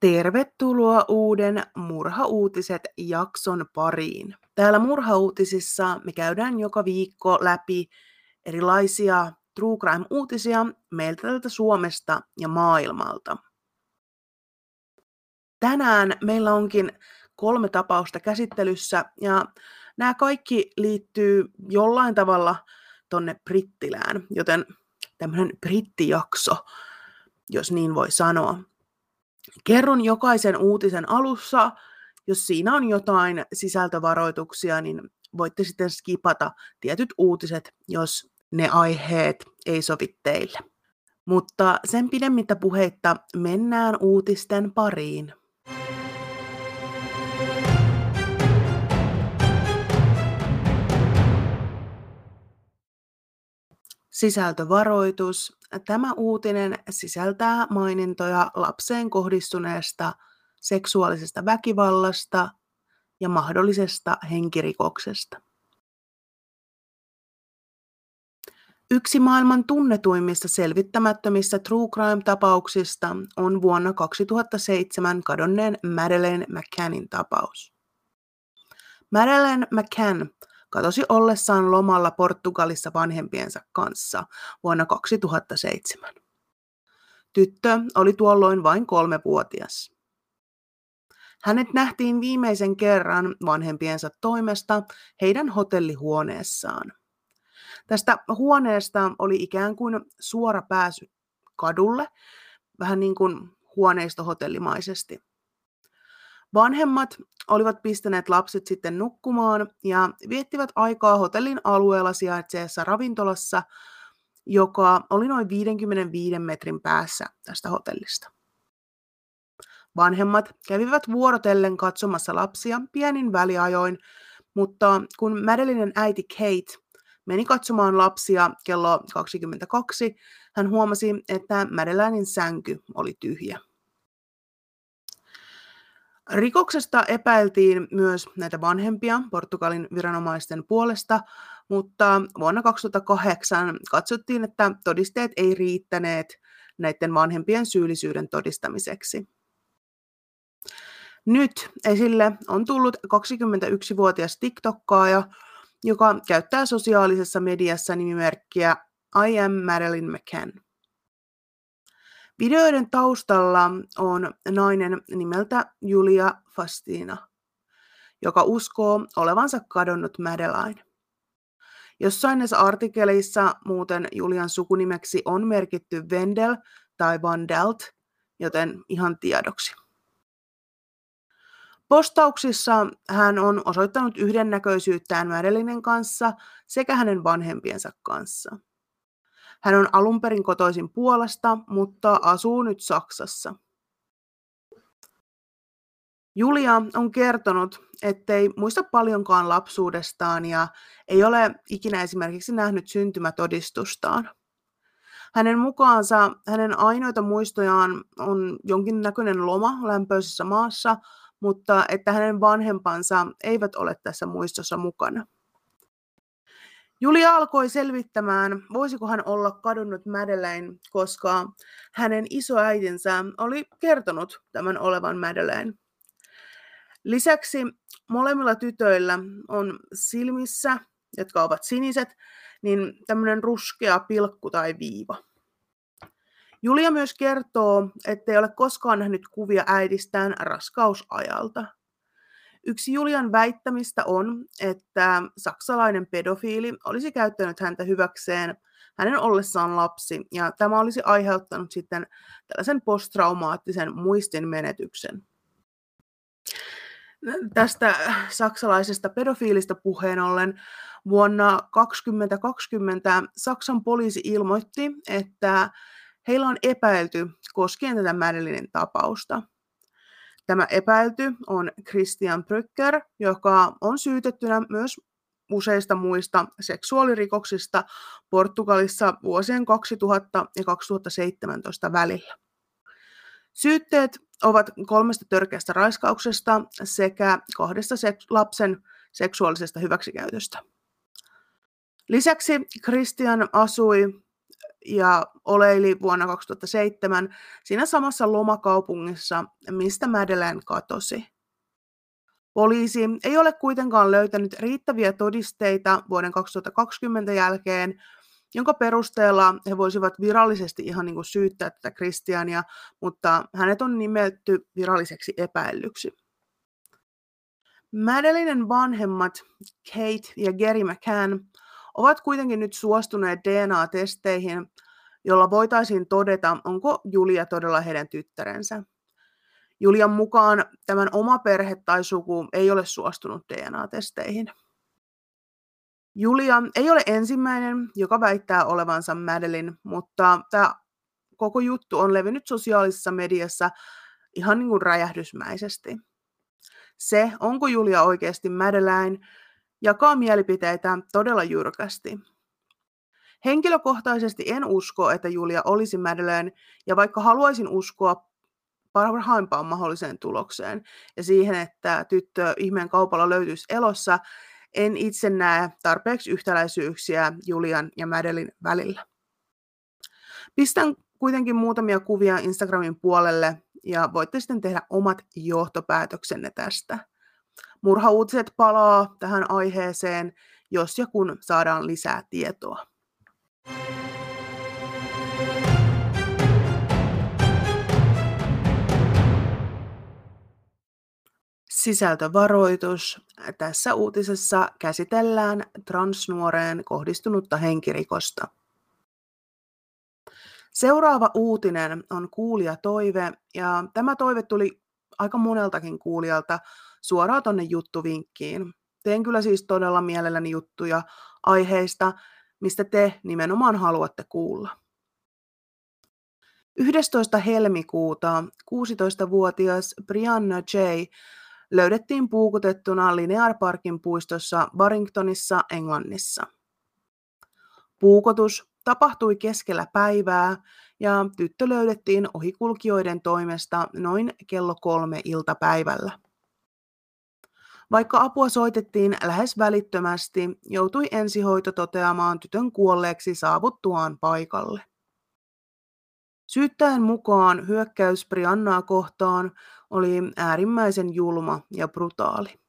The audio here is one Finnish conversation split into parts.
Tervetuloa uuden Murhauutiset jakson pariin. Täällä Murhauutisissa me käydään joka viikko läpi erilaisia true crime-uutisia meiltä täältä Suomesta ja maailmalta. Tänään meillä onkin kolme tapausta käsittelyssä ja nämä kaikki liittyy jollain tavalla tonne Brittilään, joten tämmöinen brittijakso, jos niin voi sanoa. Kerron jokaisen uutisen alussa, jos siinä on jotain sisältövaroituksia, niin voitte sitten skipata tietyt uutiset, jos ne aiheet ei sovi teille. Mutta sen pidemmittä puheitta mennään uutisten pariin. Sisältövaroitus. Tämä uutinen sisältää mainintoja lapseen kohdistuneesta seksuaalisesta väkivallasta ja mahdollisesta henkirikoksesta. Yksi maailman tunnetuimmista selvittämättömistä true crime-tapauksista on vuonna 2007 kadonneen Madeleine McCannin tapaus. Madeleine McCann katosi ollessaan lomalla Portugalissa vanhempiensa kanssa vuonna 2007. Tyttö oli tuolloin vain kolmevuotias. Hänet nähtiin viimeisen kerran vanhempiensa toimesta heidän hotellihuoneessaan. Tästä huoneesta oli ikään kuin suora pääsy kadulle, vähän niin kuin huoneistohotellimaisesti. Vanhemmat olivat pistäneet lapset sitten nukkumaan ja viettivät aikaa hotellin alueella sijaitseessa ravintolassa, joka oli noin 55 metrin päässä tästä hotellista. Vanhemmat kävivät vuorotellen katsomassa lapsia pienin väliajoin, mutta kun Madelinen äiti Kate meni katsomaan lapsia kello 22, hän huomasi, että Madeleinin sänky oli tyhjä. Rikoksesta epäiltiin myös näitä vanhempia Portugalin viranomaisten puolesta, mutta vuonna 2008 katsottiin, että todisteet ei riittäneet näiden vanhempien syyllisyyden todistamiseksi. Nyt esille on tullut 21-vuotias TikTokkaaja, joka käyttää sosiaalisessa mediassa nimimerkkiä I am Madeline McCann. Videoiden taustalla on nainen nimeltä Julia Fastina, joka uskoo olevansa kadonnut Madeline. Jossain näissä artikkeleissa muuten Julian sukunimeksi on merkitty Vendel tai Vandelt, joten ihan tiedoksi. Postauksissa hän on osoittanut yhdennäköisyyttään Madelinen kanssa sekä hänen vanhempiensa kanssa. Hän on alun perin kotoisin Puolasta, mutta asuu nyt Saksassa. Julia on kertonut, ettei muista paljonkaan lapsuudestaan ja ei ole ikinä esimerkiksi nähnyt syntymätodistustaan. Hänen mukaansa hänen ainoita muistojaan on jonkinnäköinen loma lämpöisessä maassa, mutta että hänen vanhempansa eivät ole tässä muistossa mukana. Julia alkoi selvittämään, voisiko hän olla kadonnut Madeleine, koska hänen isoäitinsä oli kertonut tämän olevan Madeleine. Lisäksi molemmilla tytöillä on silmissä, jotka ovat siniset, niin tämmöinen ruskea pilkku tai viiva. Julia myös kertoo, ettei ole koskaan nähnyt kuvia äidistään raskausajalta – Yksi Julian väittämistä on, että saksalainen pedofiili olisi käyttänyt häntä hyväkseen hänen ollessaan lapsi, ja tämä olisi aiheuttanut sitten tällaisen posttraumaattisen muistin menetyksen. Tästä saksalaisesta pedofiilista puheen ollen vuonna 2020 Saksan poliisi ilmoitti, että heillä on epäilty koskien tätä Madelinin tapausta. Tämä epäilty on Christian Brücker, joka on syytettynä myös useista muista seksuaalirikoksista Portugalissa vuosien 2000 ja 2017 välillä. Syytteet ovat kolmesta törkeästä raiskauksesta sekä kahdesta seks- lapsen seksuaalisesta hyväksikäytöstä. Lisäksi Christian asui ja oleili vuonna 2007 siinä samassa lomakaupungissa, mistä Madeleine katosi. Poliisi ei ole kuitenkaan löytänyt riittäviä todisteita vuoden 2020 jälkeen, jonka perusteella he voisivat virallisesti ihan niin kuin syyttää tätä Kristiania, mutta hänet on nimetty viralliseksi epäillyksi. Madelinen vanhemmat Kate ja Gary McCann ovat kuitenkin nyt suostuneet DNA-testeihin, jolla voitaisiin todeta, onko Julia todella heidän tyttärensä. Julian mukaan tämän oma perhe tai suku ei ole suostunut DNA-testeihin. Julia ei ole ensimmäinen, joka väittää olevansa Madeline, mutta tämä koko juttu on levinnyt sosiaalisessa mediassa ihan niin kuin räjähdysmäisesti. Se, onko Julia oikeasti Madeline, jakaa mielipiteitä todella jyrkästi. Henkilökohtaisesti en usko, että Julia olisi Madeleine, ja vaikka haluaisin uskoa parhaimpaan mahdolliseen tulokseen ja siihen, että tyttö ihmeen kaupalla löytyisi elossa, en itse näe tarpeeksi yhtäläisyyksiä Julian ja Madelin välillä. Pistän kuitenkin muutamia kuvia Instagramin puolelle ja voitte sitten tehdä omat johtopäätöksenne tästä. Murhauutiset palaa tähän aiheeseen, jos ja kun saadaan lisää tietoa. Sisältövaroitus. Tässä uutisessa käsitellään transnuoreen kohdistunutta henkirikosta. Seuraava uutinen on kuulija toive, ja tämä toive tuli aika moneltakin kuulijalta suoraan tonne juttuvinkkiin. Teen kyllä siis todella mielelläni juttuja aiheista, mistä te nimenomaan haluatte kuulla. 11. helmikuuta 16-vuotias Brianna J löydettiin puukutettuna Linear Parkin puistossa Barringtonissa, Englannissa. Puukotus tapahtui keskellä päivää ja tyttö löydettiin ohikulkijoiden toimesta noin kello kolme iltapäivällä. Vaikka apua soitettiin lähes välittömästi, joutui ensihoito toteamaan tytön kuolleeksi saavuttuaan paikalle. Syyttäjän mukaan hyökkäys Briannaa kohtaan oli äärimmäisen julma ja brutaali.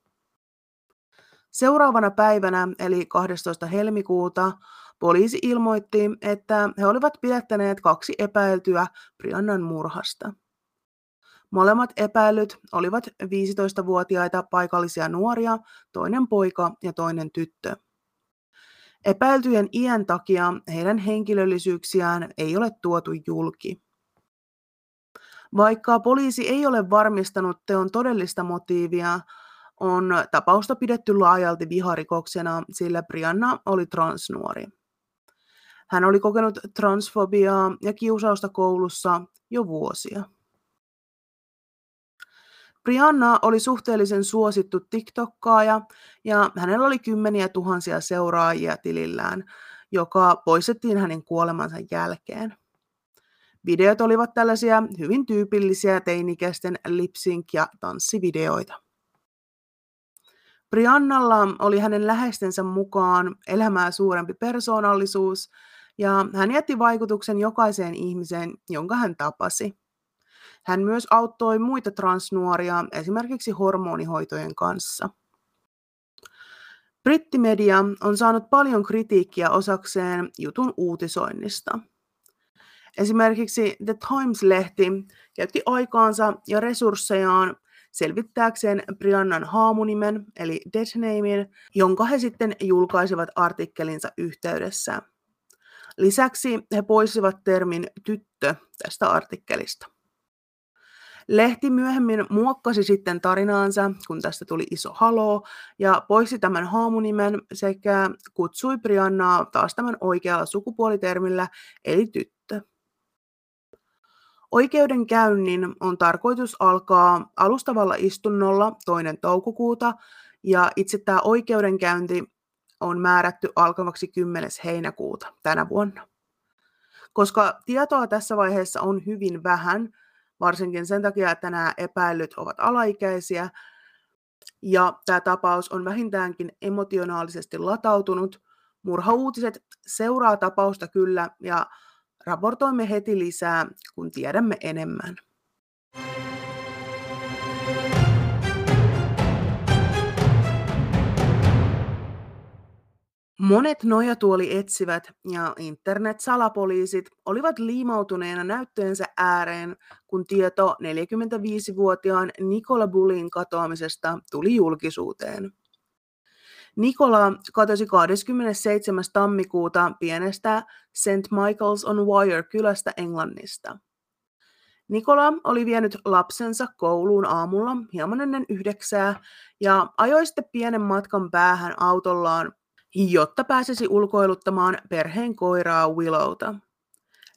Seuraavana päivänä, eli 12. helmikuuta, poliisi ilmoitti, että he olivat pidättäneet kaksi epäiltyä Briannan murhasta. Molemmat epäilyt olivat 15-vuotiaita paikallisia nuoria, toinen poika ja toinen tyttö. Epäiltyjen iän takia heidän henkilöllisyyksiään ei ole tuotu julki. Vaikka poliisi ei ole varmistanut teon todellista motiivia, on tapausta pidetty laajalti viharikoksena, sillä Brianna oli transnuori. Hän oli kokenut transfobiaa ja kiusausta koulussa jo vuosia. Brianna oli suhteellisen suosittu TikTokkaaja ja hänellä oli kymmeniä tuhansia seuraajia tilillään, joka poistettiin hänen kuolemansa jälkeen. Videot olivat tällaisia hyvin tyypillisiä teinikäisten lipsync- ja tanssivideoita. Briannalla oli hänen läheistensä mukaan elämää suurempi persoonallisuus, ja hän jätti vaikutuksen jokaiseen ihmiseen, jonka hän tapasi. Hän myös auttoi muita transnuoria esimerkiksi hormonihoitojen kanssa. Brittimedia on saanut paljon kritiikkiä osakseen jutun uutisoinnista. Esimerkiksi The Times-lehti käytti aikaansa ja resurssejaan selvittääkseen Briannan haamunimen eli deadnamein, jonka he sitten julkaisivat artikkelinsa yhteydessä. Lisäksi he poistivat termin tyttö tästä artikkelista. Lehti myöhemmin muokkasi sitten tarinaansa, kun tästä tuli iso haloo, ja poisti tämän haamunimen sekä kutsui Briannaa taas tämän oikealla sukupuolitermillä, eli tyttö. Oikeudenkäynnin on tarkoitus alkaa alustavalla istunnolla toinen toukokuuta, ja itse tämä oikeudenkäynti on määrätty alkavaksi 10. heinäkuuta tänä vuonna. Koska tietoa tässä vaiheessa on hyvin vähän, varsinkin sen takia, että nämä epäilyt ovat alaikäisiä, ja tämä tapaus on vähintäänkin emotionaalisesti latautunut. Murhauutiset seuraa tapausta kyllä, ja Raportoimme heti lisää, kun tiedämme enemmän. Monet nojatuoli etsivät ja internet-salapoliisit olivat liimautuneena näyttöjensä ääreen, kun tieto 45-vuotiaan Nikola Bullin katoamisesta tuli julkisuuteen. Nikola katosi 27. tammikuuta pienestä St. Michael's on Wire kylästä Englannista. Nikola oli vienyt lapsensa kouluun aamulla hieman ennen yhdeksää ja ajoi sitten pienen matkan päähän autollaan jotta pääsisi ulkoiluttamaan perheen koiraa Willowta.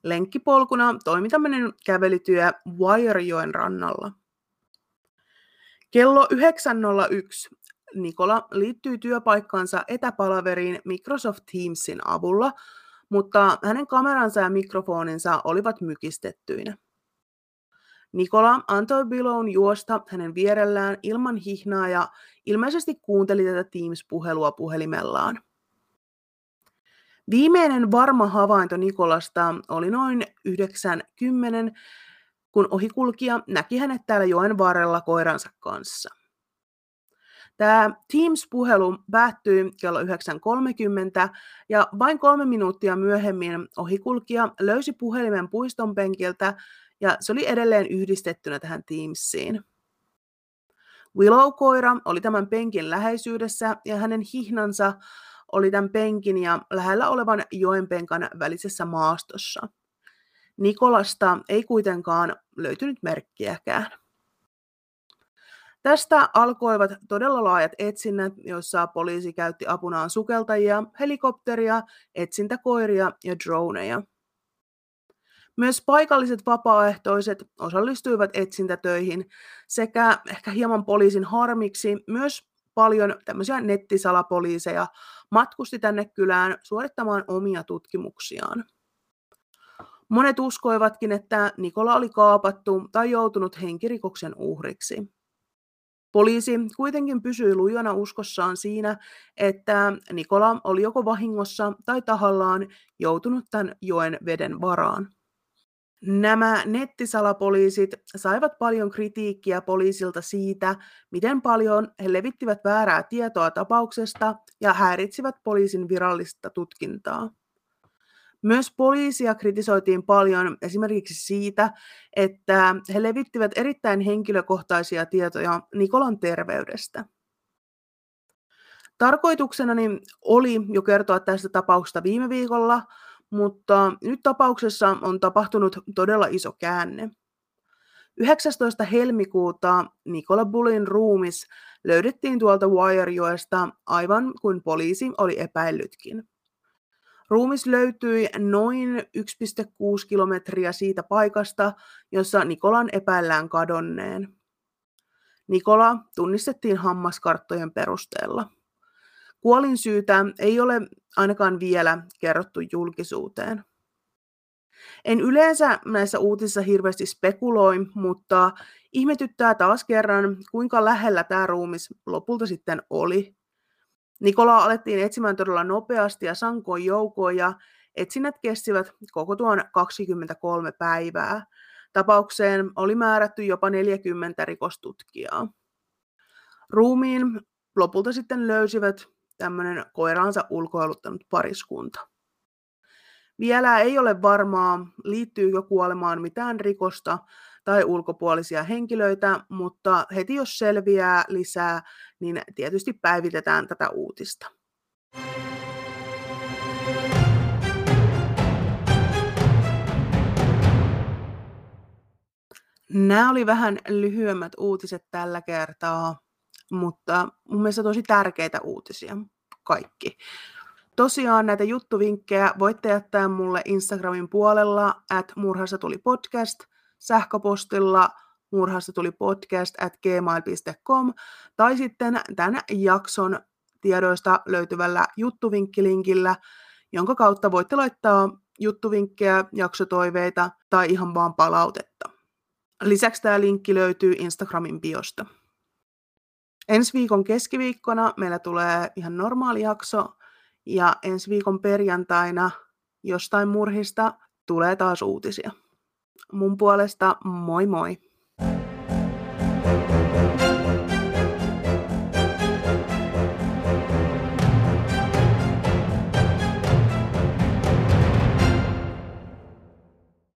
Lenkkipolkuna toimi tämmöinen kävelytyö Wirejoen rannalla. Kello 9.01 Nikola liittyy työpaikkaansa etäpalaveriin Microsoft Teamsin avulla, mutta hänen kameransa ja mikrofoninsa olivat mykistettyinä. Nikola antoi Billown juosta hänen vierellään ilman hihnaa ja ilmeisesti kuunteli tätä Teams-puhelua puhelimellaan. Viimeinen varma havainto Nikolasta oli noin 90, kun ohikulkija näki hänet täällä joen varrella koiransa kanssa. Tämä Teams-puhelu päättyi kello 9.30 ja vain kolme minuuttia myöhemmin ohikulkija löysi puhelimen puiston penkiltä ja se oli edelleen yhdistettynä tähän Teamsiin. Willow-koira oli tämän penkin läheisyydessä ja hänen hihnansa oli tämän penkin ja lähellä olevan joenpenkan välisessä maastossa. Nikolasta ei kuitenkaan löytynyt merkkiäkään. Tästä alkoivat todella laajat etsinnät, joissa poliisi käytti apunaan sukeltajia, helikopteria, etsintäkoiria ja droneja. Myös paikalliset vapaaehtoiset osallistuivat etsintätöihin sekä ehkä hieman poliisin harmiksi myös paljon tämmöisiä nettisalapoliiseja matkusti tänne kylään suorittamaan omia tutkimuksiaan. Monet uskoivatkin, että Nikola oli kaapattu tai joutunut henkirikoksen uhriksi. Poliisi kuitenkin pysyi lujana uskossaan siinä, että Nikola oli joko vahingossa tai tahallaan joutunut tämän joen veden varaan. Nämä nettisalapoliisit saivat paljon kritiikkiä poliisilta siitä, miten paljon he levittivät väärää tietoa tapauksesta ja häiritsivät poliisin virallista tutkintaa. Myös poliisia kritisoitiin paljon esimerkiksi siitä, että he levittivät erittäin henkilökohtaisia tietoja Nikolan terveydestä. Tarkoituksenani oli jo kertoa tästä tapauksesta viime viikolla, mutta nyt tapauksessa on tapahtunut todella iso käänne. 19. helmikuuta Nikola Bullin ruumis löydettiin tuolta Wirejoesta aivan kuin poliisi oli epäillytkin. Ruumis löytyi noin 1,6 kilometriä siitä paikasta, jossa Nikolan epäillään kadonneen. Nikola tunnistettiin hammaskarttojen perusteella. Kuolinsyytä ei ole ainakaan vielä kerrottu julkisuuteen. En yleensä näissä uutisissa hirveästi spekuloi, mutta ihmetyttää taas kerran, kuinka lähellä tämä ruumis lopulta sitten oli. Nikola alettiin etsimään todella nopeasti ja sankoin joukoin ja etsinnät kestivät koko tuon 23 päivää. Tapaukseen oli määrätty jopa 40 rikostutkijaa. Ruumiin lopulta sitten löysivät tämmöinen koiraansa ulkoiluttanut pariskunta. Vielä ei ole varmaa, liittyykö kuolemaan mitään rikosta tai ulkopuolisia henkilöitä, mutta heti jos selviää lisää, niin tietysti päivitetään tätä uutista. Nämä oli vähän lyhyemmät uutiset tällä kertaa mutta mun mielestä tosi tärkeitä uutisia kaikki. Tosiaan näitä juttuvinkkejä voitte jättää mulle Instagramin puolella, at murhassa tuli podcast, sähköpostilla murhassa tuli podcast at gmail.com tai sitten tämän jakson tiedoista löytyvällä juttuvinkkilinkillä, jonka kautta voitte laittaa juttuvinkkejä, jaksotoiveita tai ihan vaan palautetta. Lisäksi tämä linkki löytyy Instagramin biosta. Ensi viikon keskiviikkona meillä tulee ihan normaali jakso ja ensi viikon perjantaina jostain murhista tulee taas uutisia. Mun puolesta moi moi!